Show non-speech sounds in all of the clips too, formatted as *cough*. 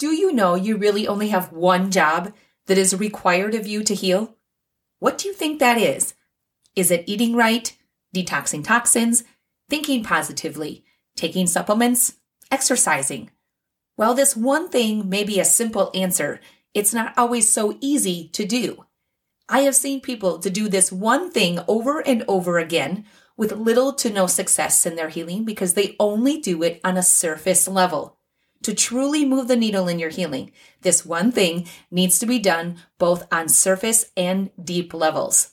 Do you know you really only have one job that is required of you to heal? What do you think that is? Is it eating right, detoxing toxins, thinking positively, taking supplements, exercising? While this one thing may be a simple answer, it's not always so easy to do. I have seen people to do this one thing over and over again with little to no success in their healing because they only do it on a surface level. To truly move the needle in your healing, this one thing needs to be done both on surface and deep levels.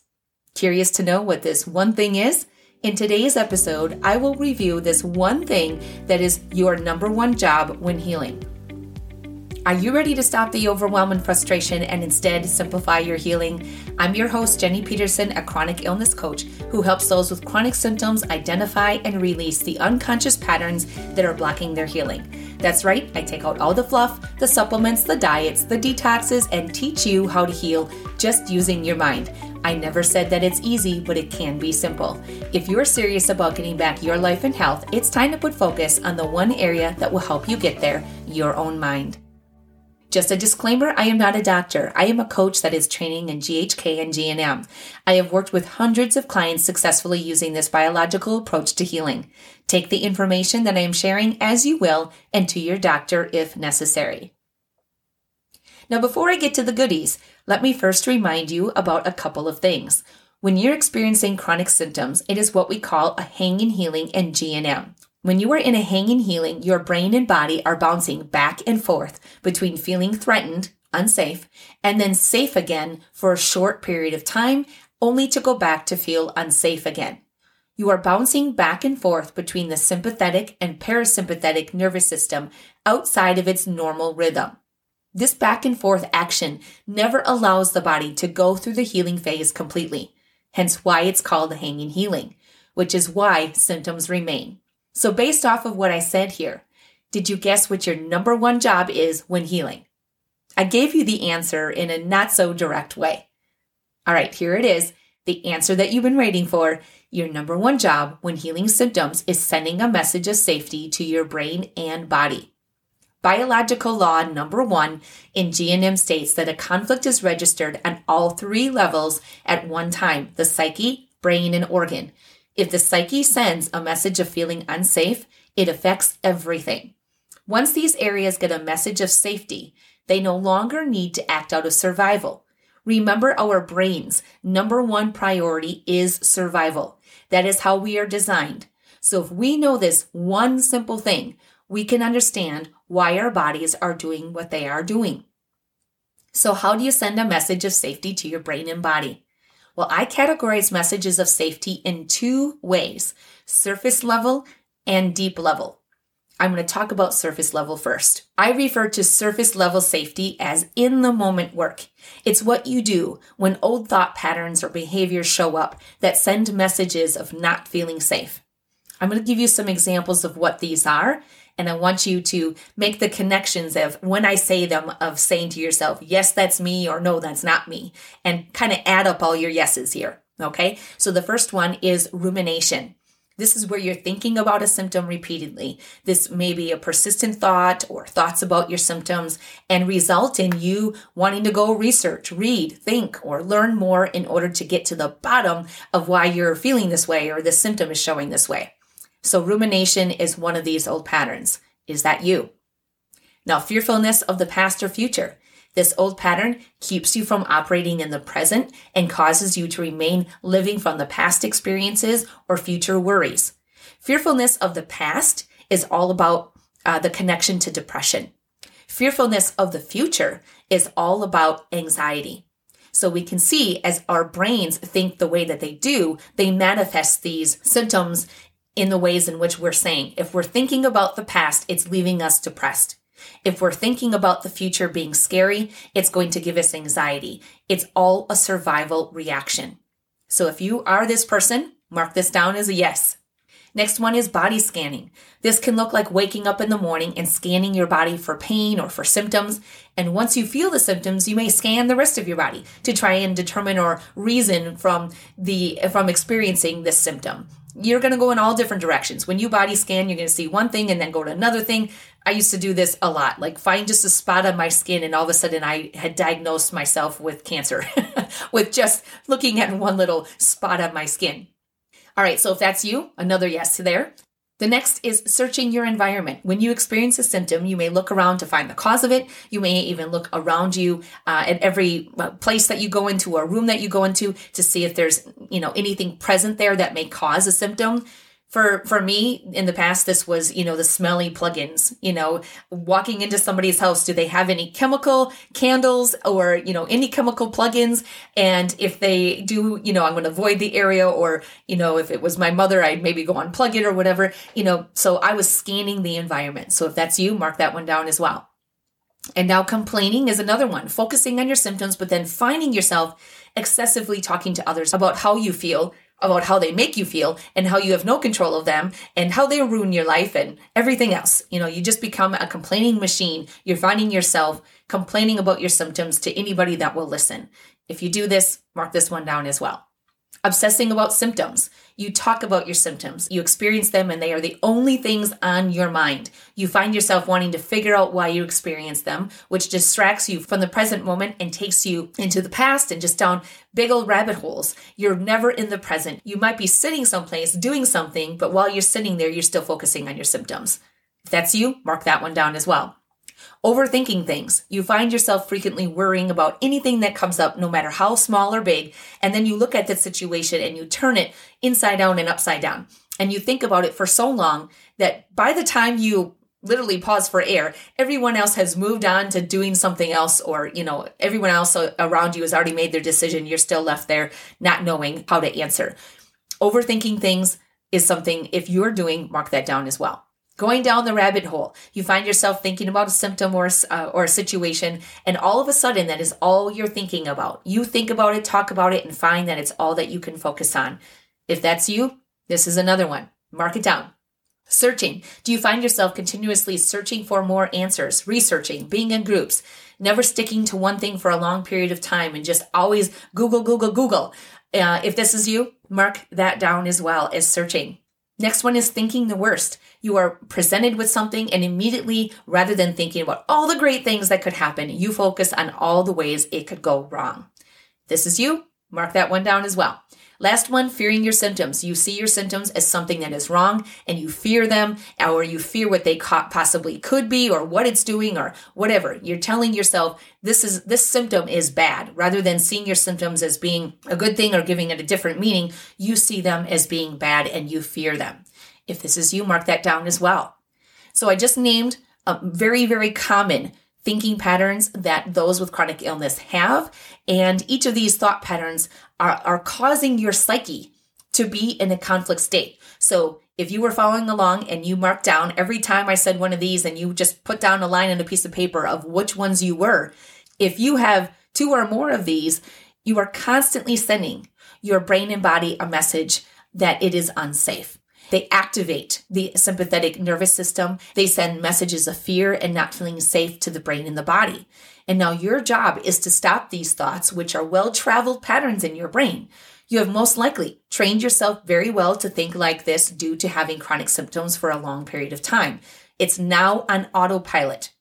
Curious to know what this one thing is? In today's episode, I will review this one thing that is your number one job when healing. Are you ready to stop the overwhelm and frustration and instead simplify your healing? I'm your host, Jenny Peterson, a chronic illness coach who helps those with chronic symptoms identify and release the unconscious patterns that are blocking their healing. That's right, I take out all the fluff, the supplements, the diets, the detoxes, and teach you how to heal just using your mind. I never said that it's easy, but it can be simple. If you're serious about getting back your life and health, it's time to put focus on the one area that will help you get there your own mind. Just a disclaimer, I am not a doctor. I am a coach that is training in GHK and GNM. I have worked with hundreds of clients successfully using this biological approach to healing. Take the information that I am sharing as you will and to your doctor if necessary. Now, before I get to the goodies, let me first remind you about a couple of things. When you're experiencing chronic symptoms, it is what we call a hanging healing and GNM. When you are in a hanging healing, your brain and body are bouncing back and forth between feeling threatened, unsafe, and then safe again for a short period of time, only to go back to feel unsafe again. You are bouncing back and forth between the sympathetic and parasympathetic nervous system outside of its normal rhythm. This back and forth action never allows the body to go through the healing phase completely, hence why it's called hanging healing, which is why symptoms remain. So, based off of what I said here, did you guess what your number one job is when healing? I gave you the answer in a not so direct way. All right, here it is. The answer that you've been waiting for. Your number one job when healing symptoms is sending a message of safety to your brain and body. Biological law number one in GNM states that a conflict is registered on all three levels at one time the psyche, brain, and organ. If the psyche sends a message of feeling unsafe, it affects everything. Once these areas get a message of safety, they no longer need to act out of survival. Remember, our brain's number one priority is survival. That is how we are designed. So if we know this one simple thing, we can understand why our bodies are doing what they are doing. So, how do you send a message of safety to your brain and body? Well, I categorize messages of safety in two ways surface level and deep level. I'm going to talk about surface level first. I refer to surface level safety as in the moment work. It's what you do when old thought patterns or behaviors show up that send messages of not feeling safe. I'm going to give you some examples of what these are and I want you to make the connections of when I say them, of saying to yourself, yes, that's me, or no, that's not me, and kind of add up all your yeses here. Okay. So the first one is rumination. This is where you're thinking about a symptom repeatedly. This may be a persistent thought or thoughts about your symptoms and result in you wanting to go research, read, think, or learn more in order to get to the bottom of why you're feeling this way or the symptom is showing this way. So rumination is one of these old patterns. Is that you? Now, fearfulness of the past or future. This old pattern keeps you from operating in the present and causes you to remain living from the past experiences or future worries. Fearfulness of the past is all about uh, the connection to depression. Fearfulness of the future is all about anxiety. So we can see as our brains think the way that they do, they manifest these symptoms in the ways in which we're saying. If we're thinking about the past, it's leaving us depressed. If we're thinking about the future being scary, it's going to give us anxiety. It's all a survival reaction. So if you are this person, mark this down as a yes. Next one is body scanning. This can look like waking up in the morning and scanning your body for pain or for symptoms. And once you feel the symptoms, you may scan the rest of your body to try and determine or reason from the from experiencing this symptom you're going to go in all different directions. When you body scan, you're going to see one thing and then go to another thing. I used to do this a lot, like find just a spot on my skin, and all of a sudden I had diagnosed myself with cancer *laughs* with just looking at one little spot on my skin. All right, so if that's you, another yes there. The next is searching your environment. When you experience a symptom, you may look around to find the cause of it. You may even look around you uh, at every uh, place that you go into or room that you go into to see if there's, you know, anything present there that may cause a symptom for for me in the past this was you know the smelly plugins you know walking into somebody's house do they have any chemical candles or you know any chemical plugins? And if they do you know i'm going to avoid the area or you know if it was my mother i'd maybe go unplug it or whatever you know. So i was scanning the environment. So if that's you mark that one down as well. And now complaining is another one focusing on your symptoms but then finding yourself excessively talking to others about how you feel about how they make you feel and how you have no control of them and how they ruin your life and everything else. You know, you just become a complaining machine. You're finding yourself complaining about your symptoms to anybody that will listen. If you do this, mark this one down as well obsessing about symptoms. You talk about your symptoms, you experience them, and they are the only things on your mind. You find yourself wanting to figure out why you experience them, which distracts you from the present moment and takes you into the past and just down big old rabbit holes. You're never in the present. You might be sitting someplace doing something, but while you're sitting there, you're still focusing on your symptoms. If that's you, mark that one down as well. Overthinking things. You find yourself frequently worrying about anything that comes up, no matter how small or big. And then you look at the situation and you turn it inside down and upside down. And you think about it for so long that by the time you literally pause for air, everyone else has moved on to doing something else, or, you know, everyone else around you has already made their decision. You're still left there not knowing how to answer. Overthinking things is something, if you're doing, mark that down as well going down the rabbit hole. You find yourself thinking about a symptom or, uh, or a situation, and all of a sudden, that is all you're thinking about. You think about it, talk about it, and find that it's all that you can focus on. If that's you, this is another one. Mark it down. Searching. Do you find yourself continuously searching for more answers, researching, being in groups, never sticking to one thing for a long period of time and just always Google, Google, Google? Uh, if this is you, mark that down as well as searching. Next one is thinking the worst. You are presented with something and immediately, rather than thinking about all the great things that could happen, you focus on all the ways it could go wrong. This is you. Mark that one down as well. Last one, fearing your symptoms. You see your symptoms as something that is wrong and you fear them, or you fear what they possibly could be or what it's doing or whatever. You're telling yourself this is this symptom is bad rather than seeing your symptoms as being a good thing or giving it a different meaning. You see them as being bad and you fear them. If this is you, mark that down as well. So I just named a very, very common thinking patterns that those with chronic illness have. And each of these thought patterns are, are causing your psyche to be in a conflict state. So if you were following along and you marked down every time I said one of these and you just put down a line on a piece of paper of which ones you were, if you have two or more of these, you are constantly sending your brain and body a message that it is unsafe. They activate the sympathetic nervous system. They send messages of fear and not feeling safe to the brain and the body. And now your job is to stop these thoughts, which are well traveled patterns in your brain. You have most likely trained yourself very well to think like this due to having chronic symptoms for a long period of time. It's now on autopilot.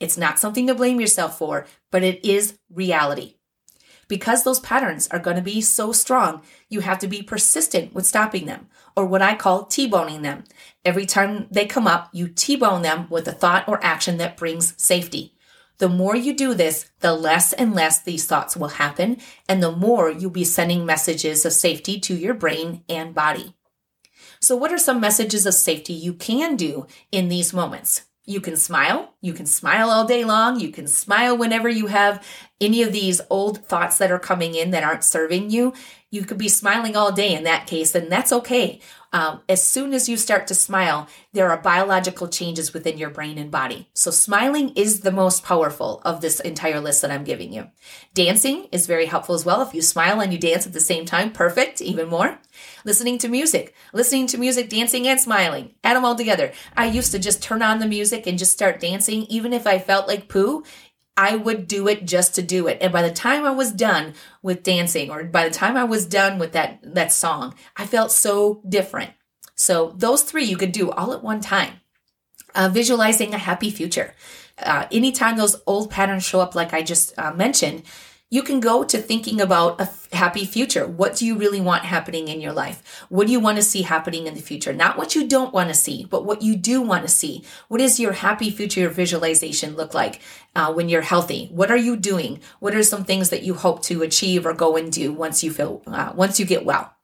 It's not something to blame yourself for, but it is reality. Because those patterns are going to be so strong, you have to be persistent with stopping them, or what I call T boning them. Every time they come up, you T bone them with a thought or action that brings safety. The more you do this, the less and less these thoughts will happen, and the more you'll be sending messages of safety to your brain and body. So, what are some messages of safety you can do in these moments? You can smile. You can smile all day long. You can smile whenever you have any of these old thoughts that are coming in that aren't serving you. You could be smiling all day in that case, and that's okay. Um, as soon as you start to smile, there are biological changes within your brain and body. So, smiling is the most powerful of this entire list that I'm giving you. Dancing is very helpful as well. If you smile and you dance at the same time, perfect, even more. Listening to music, listening to music, dancing, and smiling. Add them all together. I used to just turn on the music and just start dancing, even if I felt like poo. I would do it just to do it. And by the time I was done with dancing or by the time I was done with that, that song, I felt so different. So those three you could do all at one time. Uh, visualizing a happy future. Uh, anytime those old patterns show up, like I just uh, mentioned, you can go to thinking about a happy future. What do you really want happening in your life? What do you want to see happening in the future? Not what you don't want to see, but what you do want to see. What does your happy future visualization look like uh, when you're healthy? What are you doing? What are some things that you hope to achieve or go and do once you feel uh, once you get well?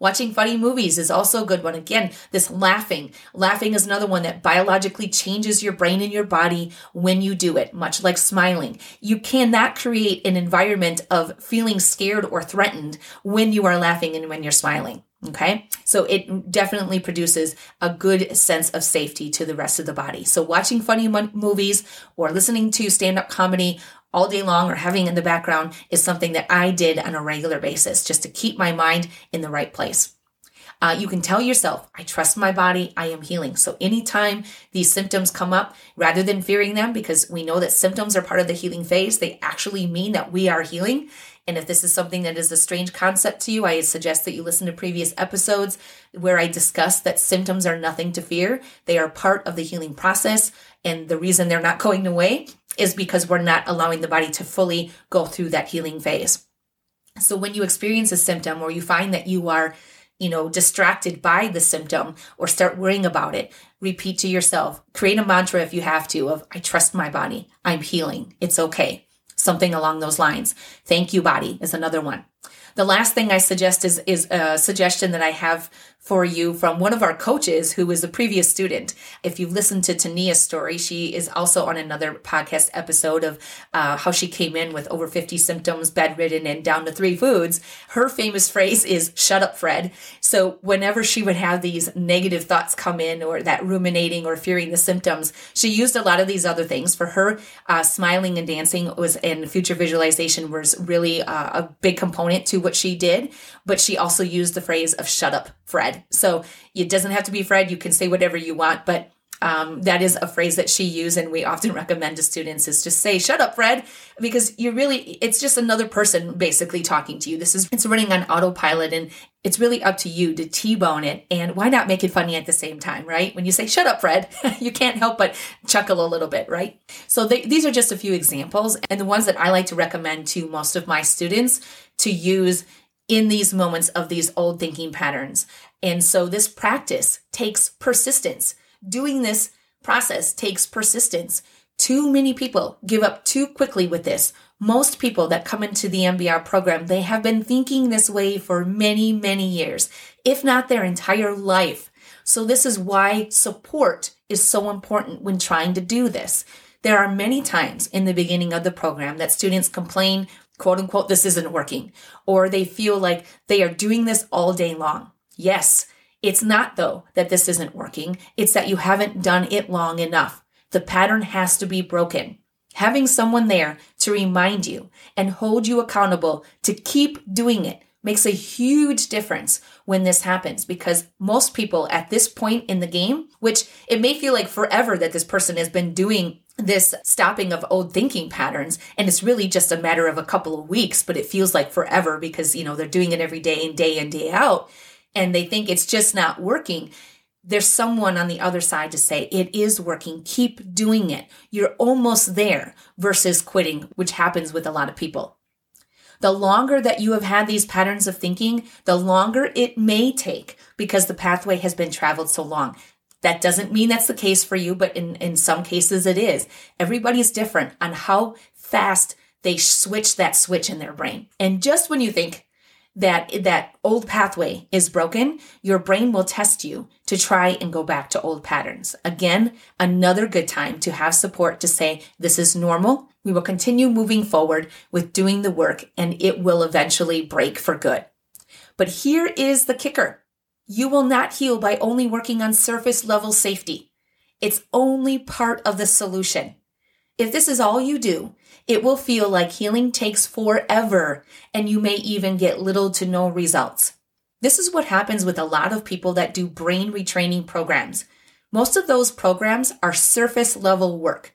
Watching funny movies is also a good one. Again, this laughing. Laughing is another one that biologically changes your brain and your body when you do it, much like smiling. You cannot create an environment of feeling scared or threatened when you are laughing and when you're smiling. Okay. So it definitely produces a good sense of safety to the rest of the body. So watching funny movies or listening to stand up comedy all day long or having in the background is something that I did on a regular basis just to keep my mind in the right place. Uh, you can tell yourself, I trust my body, I am healing. So anytime these symptoms come up, rather than fearing them, because we know that symptoms are part of the healing phase, they actually mean that we are healing. And if this is something that is a strange concept to you, I suggest that you listen to previous episodes where I discuss that symptoms are nothing to fear. They are part of the healing process. And the reason they're not *laughs* going away is because we're not allowing the body to fully go through that healing phase. So when you experience a symptom or you find that you are, you know, distracted by the symptom or start worrying about it, repeat to yourself, create a mantra if you have to of, I trust my body. I'm healing. It's okay. Something along those lines. Thank you, body is another one. The last thing I suggest is, is a suggestion that I have for you from one of our coaches who was a previous student. If you've listened to Tania's story, she is also on another podcast episode of uh, how she came in with over 50 symptoms, bedridden, and down to three foods. Her famous phrase is, shut up, Fred. So whenever she would have these negative thoughts come in or that ruminating or fearing the symptoms, she used a lot of these other things. For her, uh, smiling and dancing was and future visualization was really uh, a big component to what she did. But she also used the phrase of shut up, Fred. So it doesn't have to be Fred. You can say whatever you want, but um, that is a phrase that she used and we often *laughs* recommend to students is just say shut up fred because you really it's just another person basically talking to you this is it's running on autopilot and it's really up to you to t-bone it and why not make it funny at the same time right when you say shut up fred *laughs* you can't help but chuckle a little bit right so they, these are just a few examples and the ones that i like to recommend to most of my students to use in these moments of these old thinking patterns. And so this practice takes persistence. Doing this process takes persistence. Too many people give up too quickly with this. Most people that come into the MBR program, they have been thinking this way for many, many years, if not their entire life. So this is why support is so important when trying to do this. There are many times in the beginning of the program that students complain quote unquote, this isn't working, or they feel like they are doing this all day long. Yes, it's not though that this isn't working. It's that you haven't done it long enough. The pattern has to be broken. Having someone there to remind you and hold you accountable to keep doing it makes a huge difference when this happens because most people at this point in the game, which it may feel like forever that this person has been doing this stopping of old thinking patterns and it's really just a matter of a couple of weeks but it feels like forever because you know they're doing it every day and day in day out and they think it's just not working there's someone on the other side to say it is working keep doing it you're almost there versus quitting which happens with a lot of people the longer that you have had these patterns of thinking the longer it may take because the pathway has been traveled so long that doesn't mean that's the case for you, but in, in some cases it is. Everybody's different on how fast they switch that switch in their brain. And just when you think that that old pathway is broken, your brain will test you to try and go back to old patterns. Again, another good time to have support to say, this is normal. We will continue moving forward with doing the work and it will eventually break for good. But here is the kicker. You will not heal by only working on surface level safety. It's only part of the solution. If this is all you do, it will feel like healing takes forever and you may even get little to no results. This is what happens with a lot of people that do brain retraining programs. Most of those programs are surface level work.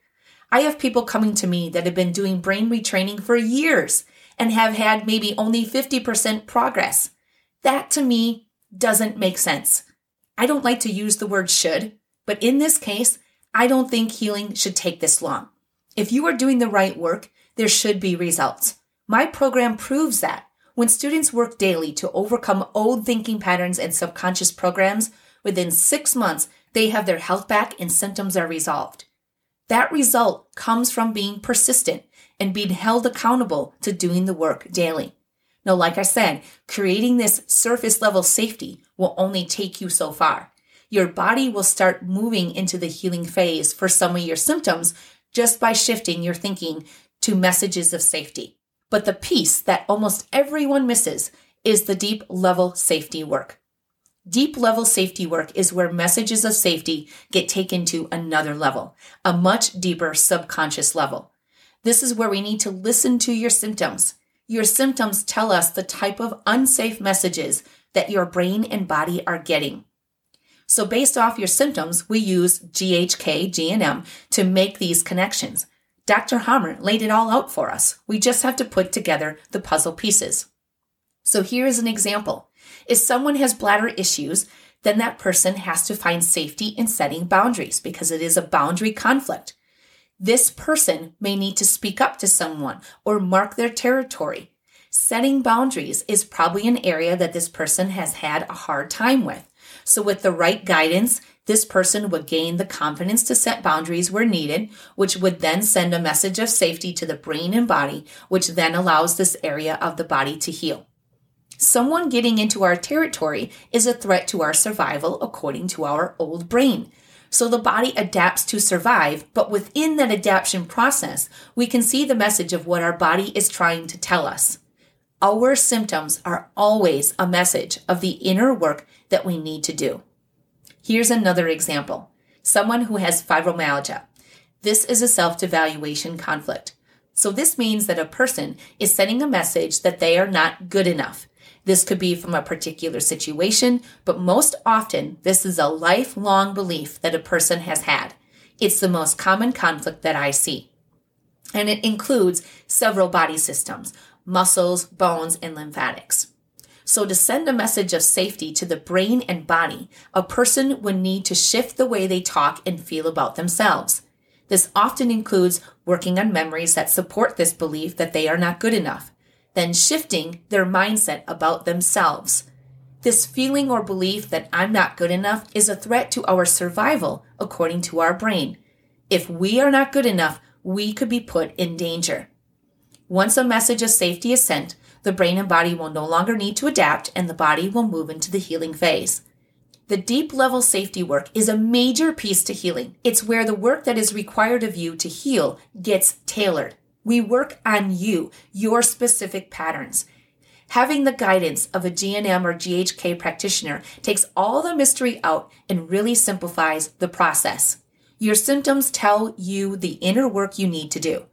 I have people coming to me that have been doing brain retraining for years and have had maybe only 50% progress. That to me doesn't make sense. I don't like to use the word should, but in this case, I don't think healing should take this long. If you are doing the right work, there should be results. My program proves that. When students work daily to overcome old thinking patterns and subconscious programs, within six months, they have their health back and symptoms are resolved. That result comes from being persistent and being held accountable to doing the work daily. Now, like I said, creating this surface level safety will only take you so far. Your body will start moving into the healing phase for some of your symptoms just by shifting your thinking to messages of safety. But the piece that almost everyone misses is the deep level safety work. Deep level safety work is where messages of safety get taken to another level, a much deeper subconscious level. This is where we need to listen to your symptoms. Your symptoms tell us the type of unsafe messages that your brain and body are getting. So, based off your symptoms, we use GHK, GNM to make these connections. Dr. Hamer laid it all out for us. We just have to put together the puzzle pieces. So, here is an example. If someone has bladder issues, then that person has to find safety in setting boundaries because it is a boundary conflict. This person may need to speak up to someone or mark their territory. Setting boundaries is probably an area that this person has had a hard time with. So, with the right guidance, this person would gain the confidence to set boundaries where needed, which would then send a message of safety to the brain and body, which then allows this area of the body to heal. Someone getting into our territory is a threat to our survival according to our old brain. So the body adapts to survive, but within that adaptation process, we can see the message of what our body is trying to tell us. Our symptoms are always a message of the inner work that we need to do. Here's another example someone who has fibromyalgia. This is a self devaluation conflict. So, this means that a person is sending a message that they are not good enough. This could be from a particular situation, but most often, this is a lifelong belief that a person has had. It's the most common conflict that I see. And it includes several body systems muscles, bones, and lymphatics. So, to send a message of safety to the brain and body, a person would need to shift the way they talk and feel about themselves. This often includes working on memories that support this belief that they are not good enough, then shifting their mindset about themselves. This feeling or belief that I'm not good enough is a threat to our survival, according to our brain. If we are not good enough, we could be put in danger. Once a message of safety is sent, the brain and body will no longer need to adapt and the body will move into the healing phase. The deep level safety work is a major piece to healing. It's where the work that is required of you to heal gets tailored. We work on you, your specific patterns. Having the guidance of a GNM or GHK practitioner takes all the mystery out and really simplifies the process. Your symptoms tell you the inner work you need to do.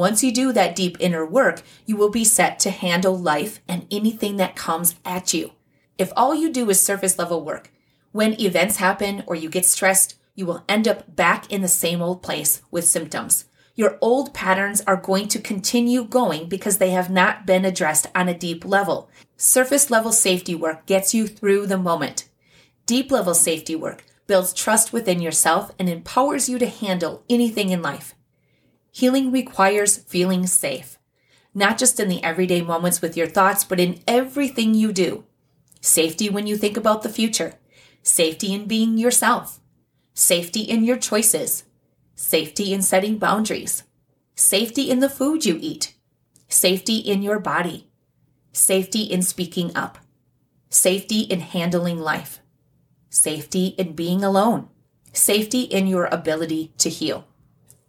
Once you do that deep inner work, you will be set to handle life and anything that comes at you. If all you do is surface level work, when events happen or you get stressed, you will end up back in the same old place with symptoms. Your old patterns are going to continue going because they have not been addressed on a deep level. Surface level safety work gets you through the moment. Deep level safety work builds trust within yourself and empowers you to handle anything in life. Healing requires feeling safe, not just in the everyday moments with your thoughts, but in everything you do. Safety when you think about the future, safety in being yourself, safety in your choices, safety in setting boundaries, safety in the food you eat, safety in your body, safety in speaking up, safety in handling life, safety in being alone, safety in your ability to heal.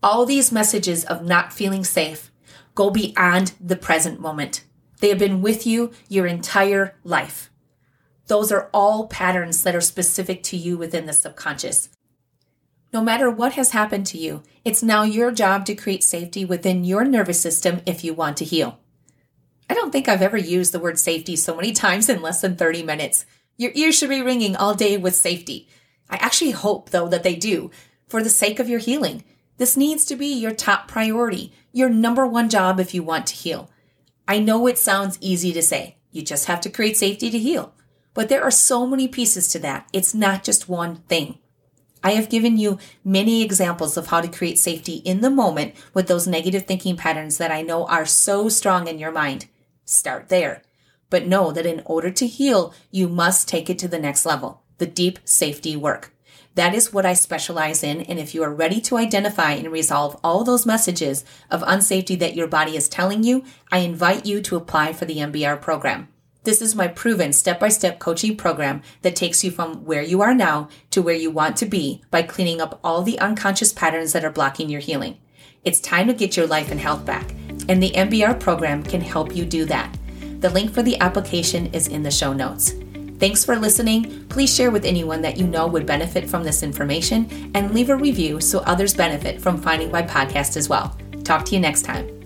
All these messages of not feeling safe go beyond the present moment. They have been with you your entire life. Those are all patterns that are specific to you within the subconscious. No matter what has happened to you, it's now your job to create safety within your nervous system if you want to heal. I don't think I've ever used the word safety so many times in less than 30 minutes. Your ears should be ringing all day with safety. I actually hope, though, that they do for the sake of your healing. This needs to be your top priority, your number one job if you want to heal. I know it sounds easy to say. You just have to create safety to heal. But there are so many pieces to that. It's not just one thing. I have given you many examples of how to create safety in the moment with those negative thinking patterns that I know are so strong in your mind. Start there. But know that in order to heal, you must take it to the next level the deep safety work. That is what I specialize in. And if you are ready to identify and resolve all those messages of unsafety that your body is telling you, I invite you to apply for the MBR program. This is my proven step by step coaching program that takes you from where you are now to where you want to be by cleaning up all the unconscious patterns that are blocking your healing. It's time to get your life and health back, and the MBR program can help you do that. The link for the application is in the show notes. Thanks for listening. Please share with anyone that you know would benefit from this information and leave a review so others benefit from finding my podcast as well. Talk to you next time.